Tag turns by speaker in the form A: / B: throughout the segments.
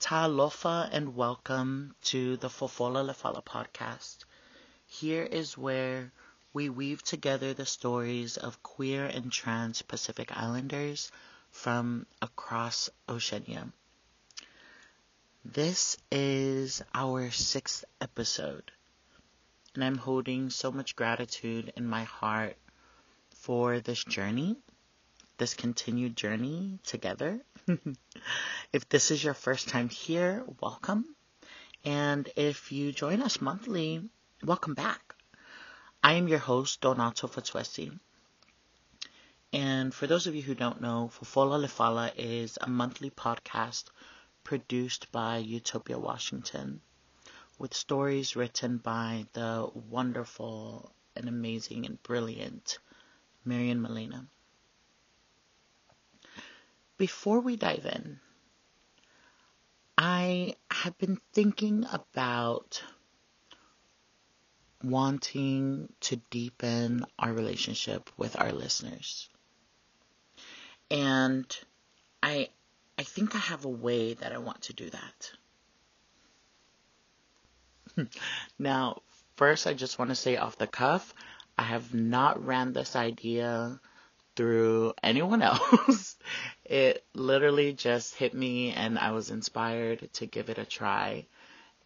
A: Talofa and welcome to the Fofola Lefala podcast. Here is where we weave together the stories of queer and trans Pacific Islanders from across Oceania. This is our sixth episode, and I'm holding so much gratitude in my heart for this journey, this continued journey together. If this is your first time here, welcome. And if you join us monthly, welcome back. I am your host, Donato Fatwesi. And for those of you who don't know, Fofola Lefala is a monthly podcast produced by Utopia Washington with stories written by the wonderful and amazing and brilliant Marian Molina. Before we dive in, I have been thinking about wanting to deepen our relationship with our listeners. And I I think I have a way that I want to do that. now, first I just want to say off the cuff, I have not ran this idea through anyone else. it literally just hit me and I was inspired to give it a try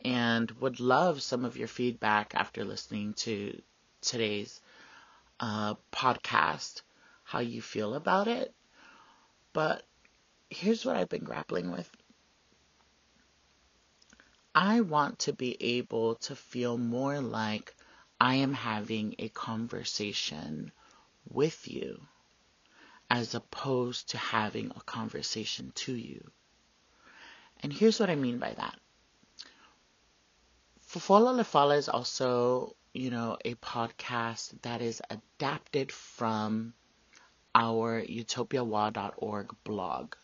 A: and would love some of your feedback after listening to today's uh, podcast, how you feel about it. But here's what I've been grappling with. I want to be able to feel more like I am having a conversation with you as opposed to having a conversation to you. And here's what I mean by that. Fofola Lefala is also, you know, a podcast that is adapted from our utopiawa.org blog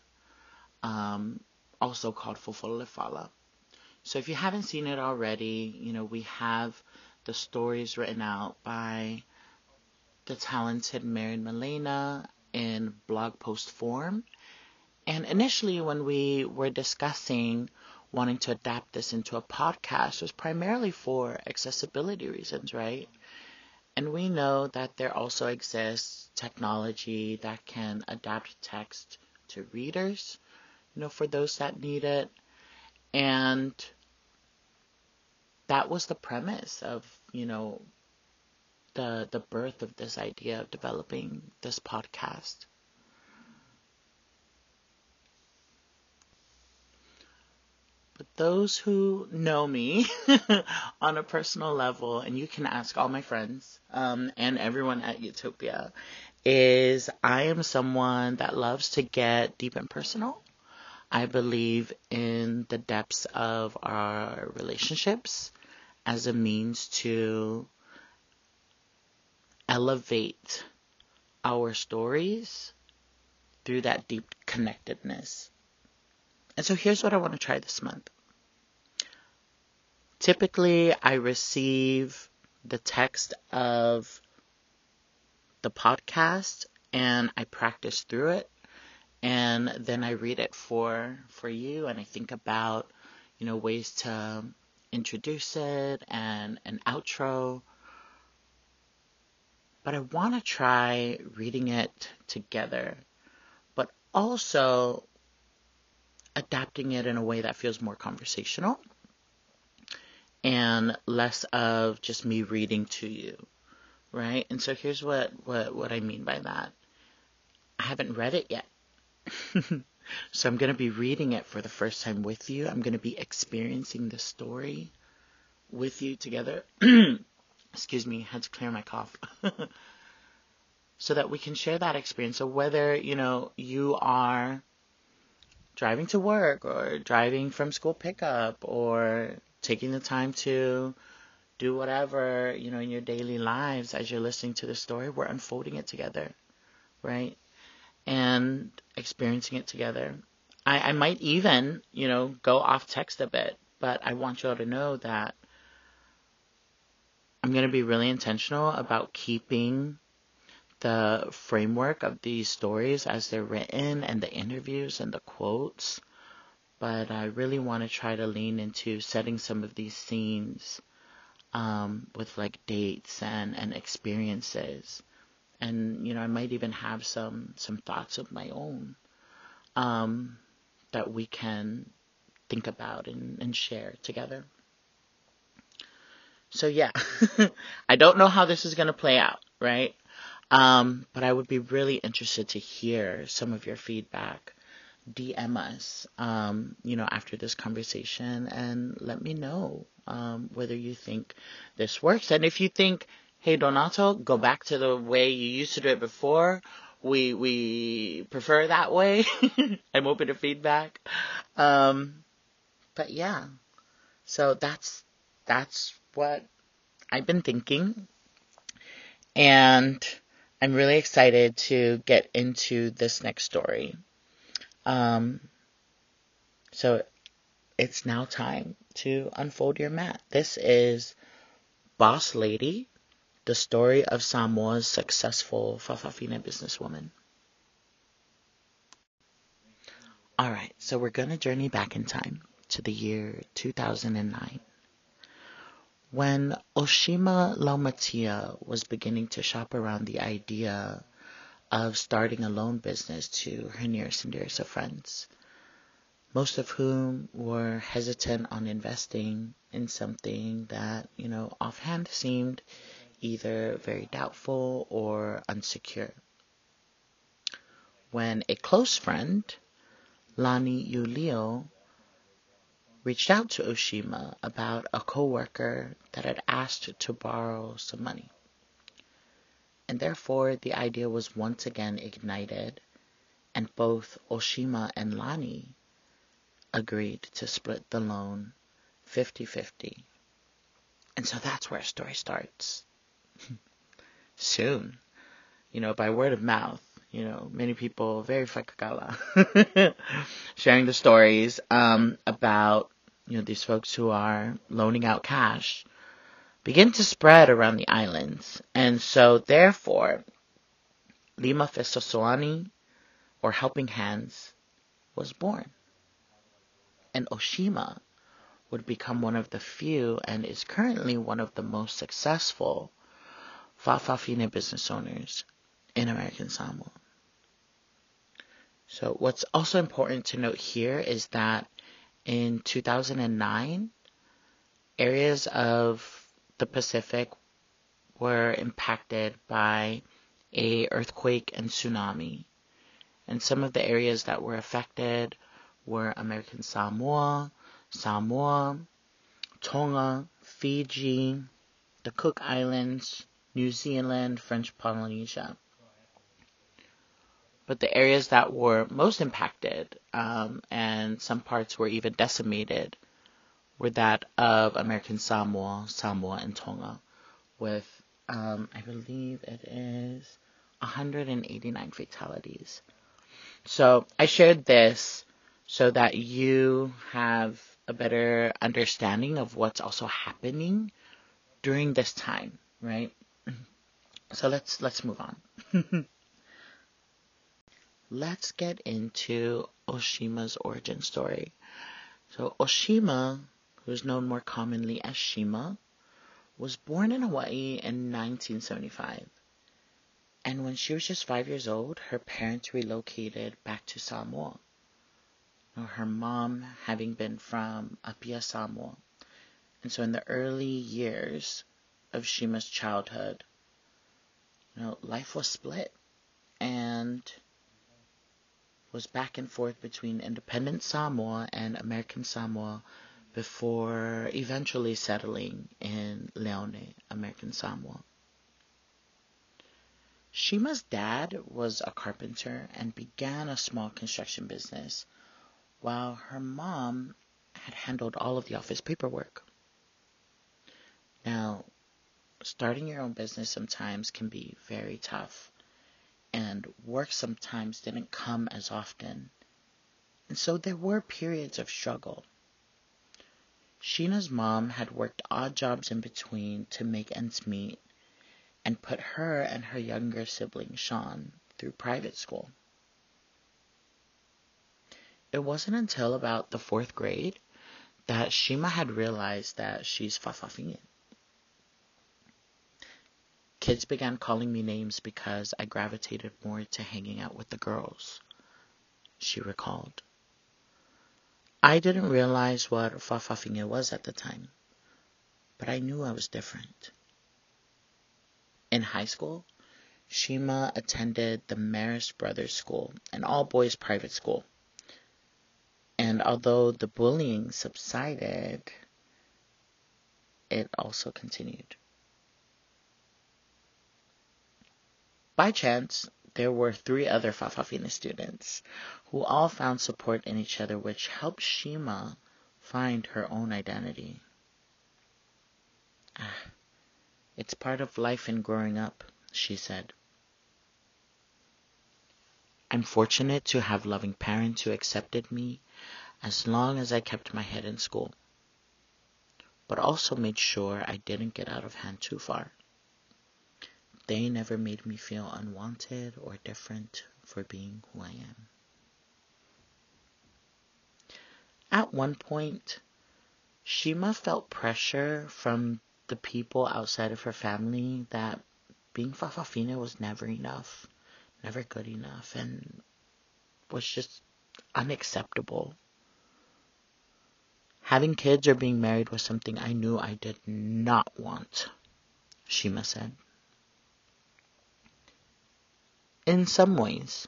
A: um, also called Fofola Lefala. So if you haven't seen it already, you know, we have the stories written out by the talented Marian Molina in blog post form. And initially, when we were discussing wanting to adapt this into a podcast, was primarily for accessibility reasons, right? And we know that there also exists technology that can adapt text to readers you know, for those that need it. And that was the premise of, you know, the the birth of this idea of developing this podcast. But those who know me on a personal level, and you can ask all my friends um, and everyone at Utopia, is I am someone that loves to get deep and personal. I believe in the depths of our relationships as a means to elevate our stories through that deep connectedness. And so here's what I want to try this month. Typically, I receive the text of the podcast and I practice through it and then I read it for for you and I think about you know ways to introduce it and an outro but I want to try reading it together but also adapting it in a way that feels more conversational and less of just me reading to you right and so here's what what what I mean by that I haven't read it yet so I'm going to be reading it for the first time with you. I'm going to be experiencing the story with you together. Excuse me, had to clear my cough. so that we can share that experience. So whether, you know, you are driving to work or driving from school pickup or taking the time to do whatever, you know, in your daily lives as you're listening to the story, we're unfolding it together, right? and experiencing it together. I, I might even, you know, go off text a bit, but I want you all to know that I'm going to be really intentional about keeping the framework of these stories as they're written and the interviews and the quotes but I really want to try to lean into setting some of these scenes um, with like dates and, and experiences. And, you know, I might even have some, some thoughts of my own um, that we can think about and, and share together. So yeah, I don't know how this is going to play out, right? Um, but I would be really interested to hear some of your feedback. DM us, um, you know, after this conversation and let me know, um, whether you think this works. And if you think, hey, Donato, go back to the way you used to do it before, we, we prefer that way. I'm open to feedback. Um, but yeah, so that's, that's what I've been thinking. And I'm really excited to get into this next story. Um, so it's now time to unfold your mat. This is Boss Lady, the story of Samoa's successful Fa'afafine businesswoman. Alright, so we're going to journey back in time to the year 2009. When Oshima Laumatia was beginning to shop around the idea of starting a loan business to her nearest and dearest of friends, most of whom were hesitant on investing in something that, you know, offhand seemed either very doubtful or unsecure. When a close friend, Lani Yulio, reached out to Oshima about a coworker that had asked to borrow some money. And therefore, the idea was once again ignited, and both Oshima and Lani agreed to split the loan 50 50. And so that's where a story starts. Soon, you know, by word of mouth, you know, many people, very fakakala, sharing the stories um, about, you know, these folks who are loaning out cash begin to spread around the islands. And so, therefore, Lima Fesoasoani, or Helping Hands, was born. And Oshima would become one of the few and is currently one of the most successful Fa'afafine business owners in American Samoa. So what's also important to note here is that in 2009, areas of the Pacific were impacted by a earthquake and tsunami. And some of the areas that were affected were American Samoa, Samoa, Tonga, Fiji, the Cook Islands, New Zealand, French Polynesia. But the areas that were most impacted, um, and some parts were even decimated, were that of American Samoa, Samoa, and Tonga, with, um, I believe it is 189 fatalities. So I shared this so that you have a better understanding of what's also happening during this time, right? So let's let's move on. let's get into Oshima's origin story. So Oshima, who's known more commonly as Shima, was born in Hawaii in 1975. And when she was just five years old, her parents relocated back to Samoa. Now, Her mom having been from Apia, Samoa. And so in the early years of Shima's childhood, you know, life was split. And was back and forth between independent Samoa and American Samoa before eventually settling in Leone, American Samoa. Shima's dad was a carpenter and began a small construction business, while her mom had handled all of the office paperwork. Now, starting your own business sometimes can be very tough and work sometimes didn't come as often. And so there were periods of struggle. Shima's mom had worked odd jobs in between to make ends meet and put her and her younger sibling Sean through private school. it wasn't until about the fourth grade that Shima had realized that she's Fa'afafine. Kids began calling me names because I gravitated more to hanging out with the girls, she recalled. I didn't realize what Fa'afafine was at the time, but I knew I was different. In high school, Shima attended the Marist Brothers School, an all boys private school. And although the bullying subsided, it also continued. By chance, there were three other Fa'afafine students who all found support in each other, which helped Shima find her own identity. Ah, it's part of life and growing up, she said. I'm fortunate to have loving parents who accepted me as long as I kept my head in school, but also made sure I didn't get out of hand too far. They never made me feel unwanted or different for being who I am. At one point, Shima felt pressure from the people outside of her family that being Fa'afafine was never enough, never good enough, and was just unacceptable. Having kids or being married was something I knew I did not want, Shima said. In some ways,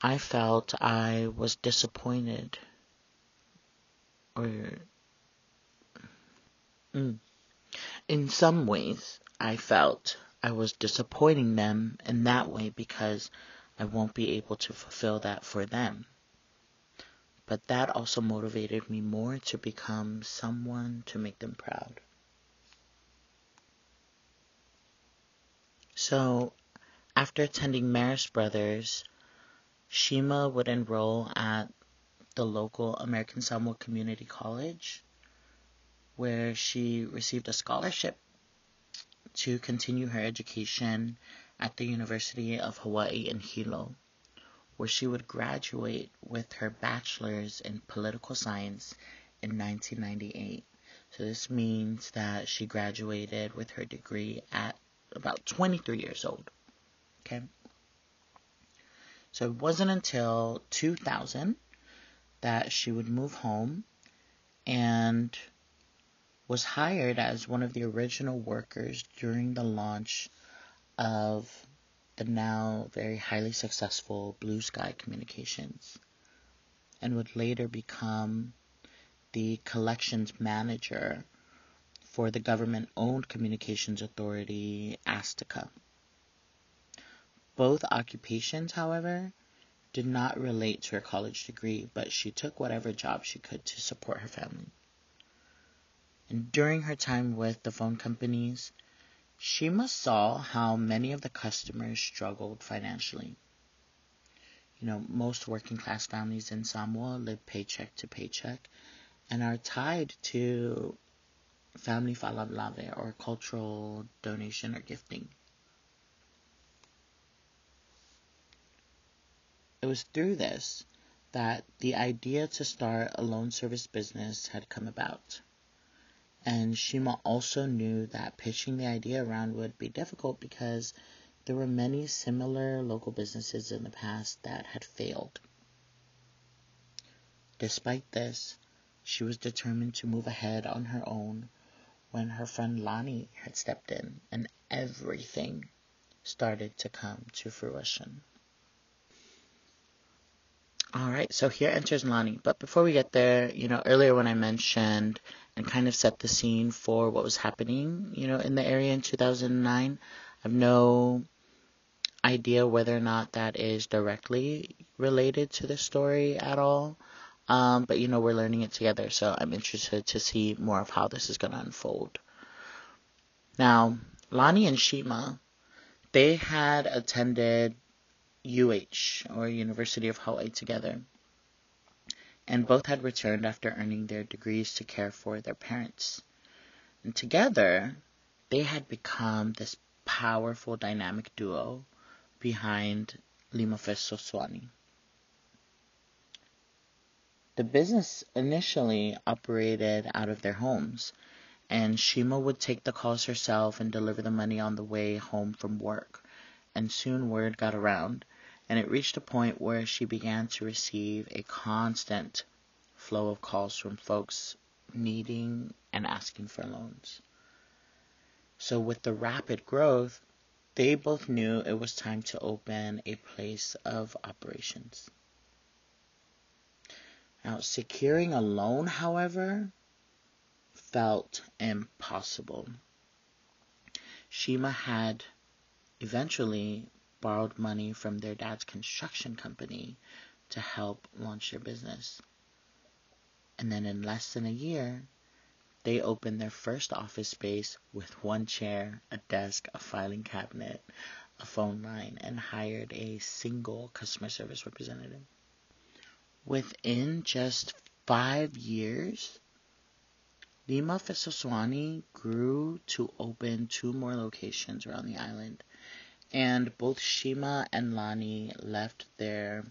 A: I felt I was disappointed or mm, in some ways I felt I was disappointing them in that way because I won't be able to fulfill that for them. But that also motivated me more to become someone to make them proud. So after attending Marist Brothers, Shima would enroll at the local American Samoa Community College, where she received a scholarship to continue her education at the University of Hawaii in Hilo, where she would graduate with her bachelor's in political science in 1998. So this means that she graduated with her degree at about 23 years old. Okay. So it wasn't until 2000 that she would move home and was hired as one of the original workers during the launch of the now very highly successful Blue Sky Communications and would later become the collections manager for the government owned communications authority, ASTICA. Both occupations, however, did not relate to her college degree, but she took whatever job she could to support her family. And during her time with the phone companies, Shima saw how many of the customers struggled financially. You know, most working class families in Samoa live paycheck to paycheck and are tied to family fa'alavelave or cultural donation or gifting. It was through this that the idea to start a loan service business had come about. And Shima also knew that pitching the idea around would be difficult because there were many similar local businesses in the past that had failed. Despite this, she was determined to move ahead on her own when her friend Lani had stepped in and everything started to come to fruition. All right, so here enters Lani. But before we get there, you know, earlier when I mentioned and kind of set the scene for what was happening, you know, in the area in 2009, I have no idea whether or not that is directly related to the story at all. Um, but, you know, we're learning it together, so I'm interested to see more of how this is going to unfold. Now, Lani and Shima, they had attended UH, or University of Hawaii, together, and both had returned after earning their degrees to care for their parents. And together, they had become this powerful dynamic duo behind Lima Fesoasoani. The business initially operated out of their homes, and Shima would take the calls herself and deliver the money on the way home from work. And soon word got around, and it reached a point where she began to receive a constant flow of calls from folks needing and asking for loans. So, with the rapid growth, they both knew it was time to open a place of operations. Now, securing a loan, however, felt impossible. Shima had eventually borrowed money from their dad's construction company to help launch their business. And then in less than a year, they opened their first office space with one chair, a desk, a filing cabinet, a phone line, and hired a single customer service representative. Within just five years, Lima Fesoasoani grew to open two more locations around the island, and both Shima and Lani left their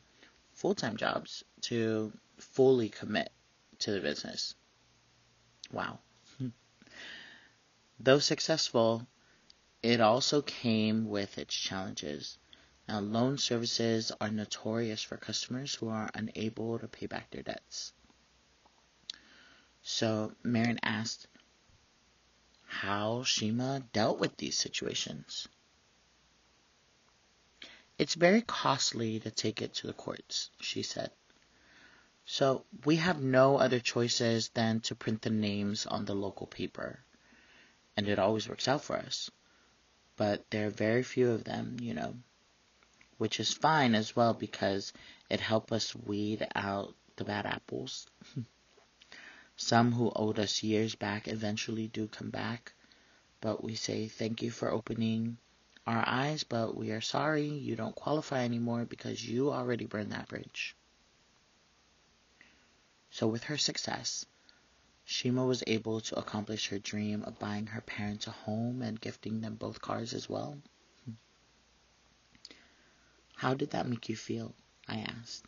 A: full time jobs to fully commit to the business. Wow. Though successful, it also came with its challenges. Now, loan services are notorious for customers who are unable to pay back their debts. So, Marian asked how Shima dealt with these situations. It's very costly to take it to the courts, she said. So we have no other choices than to print the names on the local paper. And it always works out for us. But there are very few of them, you know, which is fine as well because it helps us weed out the bad apples. Some who owed us years back eventually do come back, but we say thank you for opening our eyes, but we are sorry you don't qualify anymore because you already burned that bridge. So, with her success, Shima was able to accomplish her dream of buying her parents a home and gifting them both cars as well. How did that make you feel? I asked.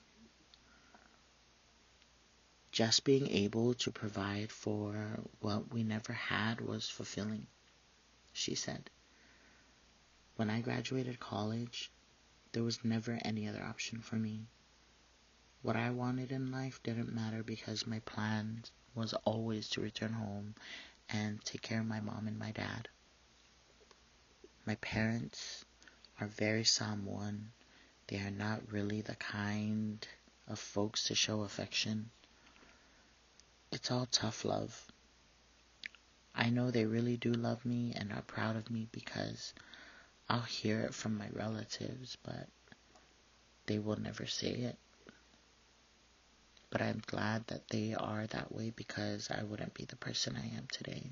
A: Just being able to provide for what we never had was fulfilling, she said. When I graduated college, there was never any other option for me. What I wanted in life didn't matter because my plan was always to return home and take care of my mom and my dad. My parents are very Samoan. They are not really the kind of folks to show affection. It's all tough love. I know they really do love me and are proud of me because I'll hear it from my relatives, but they will never say it but I'm glad that they are that way because I wouldn't be the person I am today.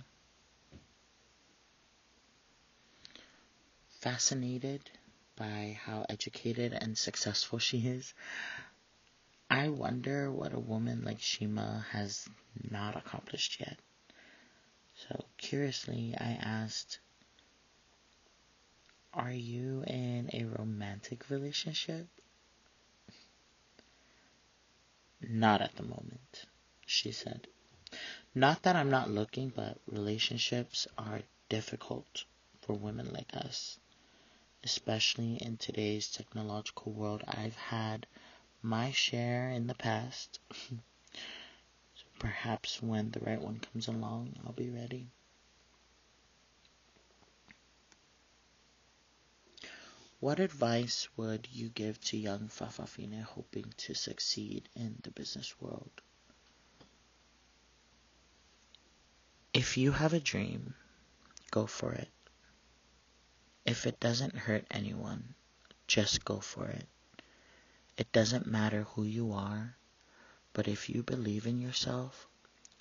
A: Fascinated by how educated and successful she is, I wonder what a woman like Shima has not accomplished yet. So, curiously, I asked, Are you in a romantic relationship? Not at the moment, she said. Not that I'm not looking, but relationships are difficult for women like us. Especially in today's technological world, I've had my share in the past. so perhaps when the right one comes along, I'll be ready. What advice would you give to young Fa'afafine hoping to succeed in the business world? If you have a dream, go for it. If it doesn't hurt anyone, just go for it. It doesn't matter who you are, but if you believe in yourself,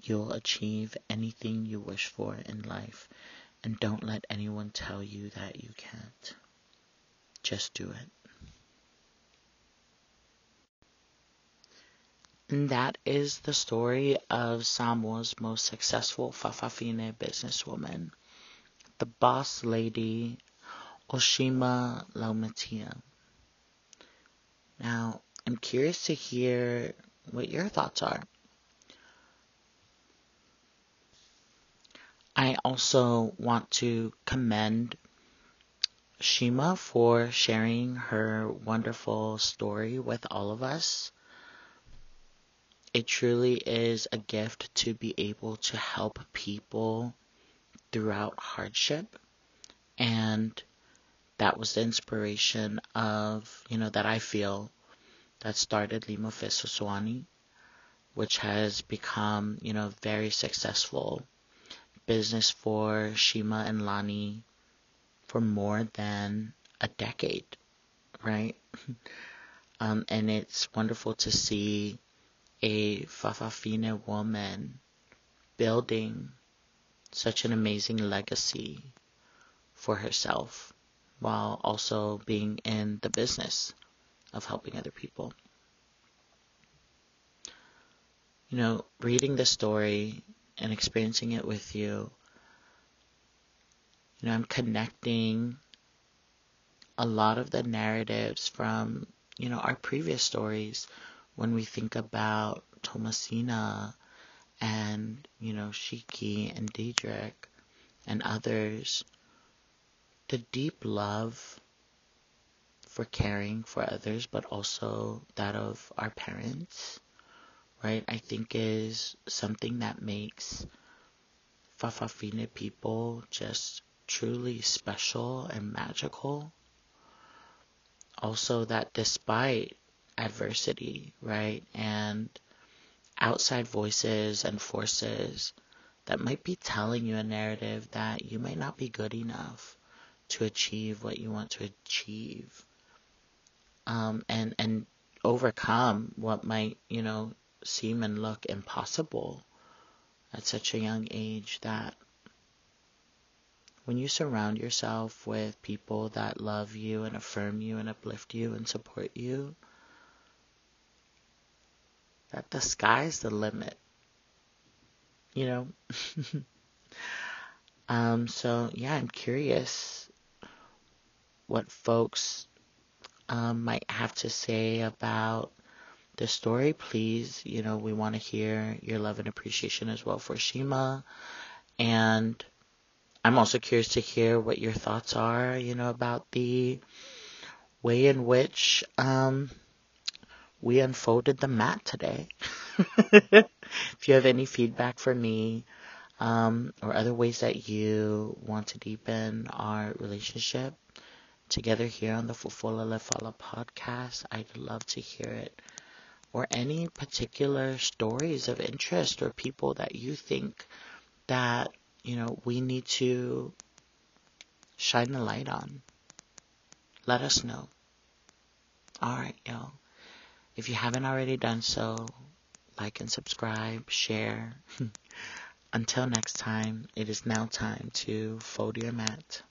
A: you'll achieve anything you wish for in life, and don't let anyone tell you that you can't. Just do it. And that is the story of Samoa's most successful Fa'afafine businesswoman, the boss lady Oshima Laumatia. Now, I'm curious to hear what your thoughts are. I also want to commend Shima for sharing her wonderful story with all of us. It truly is a gift to be able to help people throughout hardship. And that was the inspiration of, you know, that I feel that started Lima Fesoasoani, which has become, you know, very successful business for Shima and Lani for more than a decade, right? um, and it's wonderful to see a Fa'afafine woman building such an amazing legacy for herself while also being in the business of helping other people. You know, reading the story and experiencing it with you, you know, I'm connecting a lot of the narratives from, you know, our previous stories when we think about Thomasina and, you know, Shiki and Diedrich and others, the deep love for caring for others, but also that of our parents right, I think is something that makes Fa'afafine people just truly special and magical. Also, that despite adversity, right, and outside voices and forces that might be telling you a narrative that you might not be good enough to achieve what you want to achieve, um, and and overcome what might you know seem and look impossible at such a young age that when you surround yourself with people that love you and affirm you and uplift you and support you, that the sky's the limit. You know? um, so yeah, I'm curious what folks um, might have to say about the story, please, you know, we want to hear your love and appreciation as well for Shima. And I'm also curious to hear what your thoughts are, you know, about the way in which um, we unfolded the mat today. if you have any feedback for me um, or other ways that you want to deepen our relationship together here on the Fofola Lefala podcast, I'd love to hear it or any particular stories of interest or people that you think that, you know, we need to shine the light on. Let us know. Alright, y'all. If you haven't already done so, like and subscribe, share. Until next time, it is now time to fold your mat.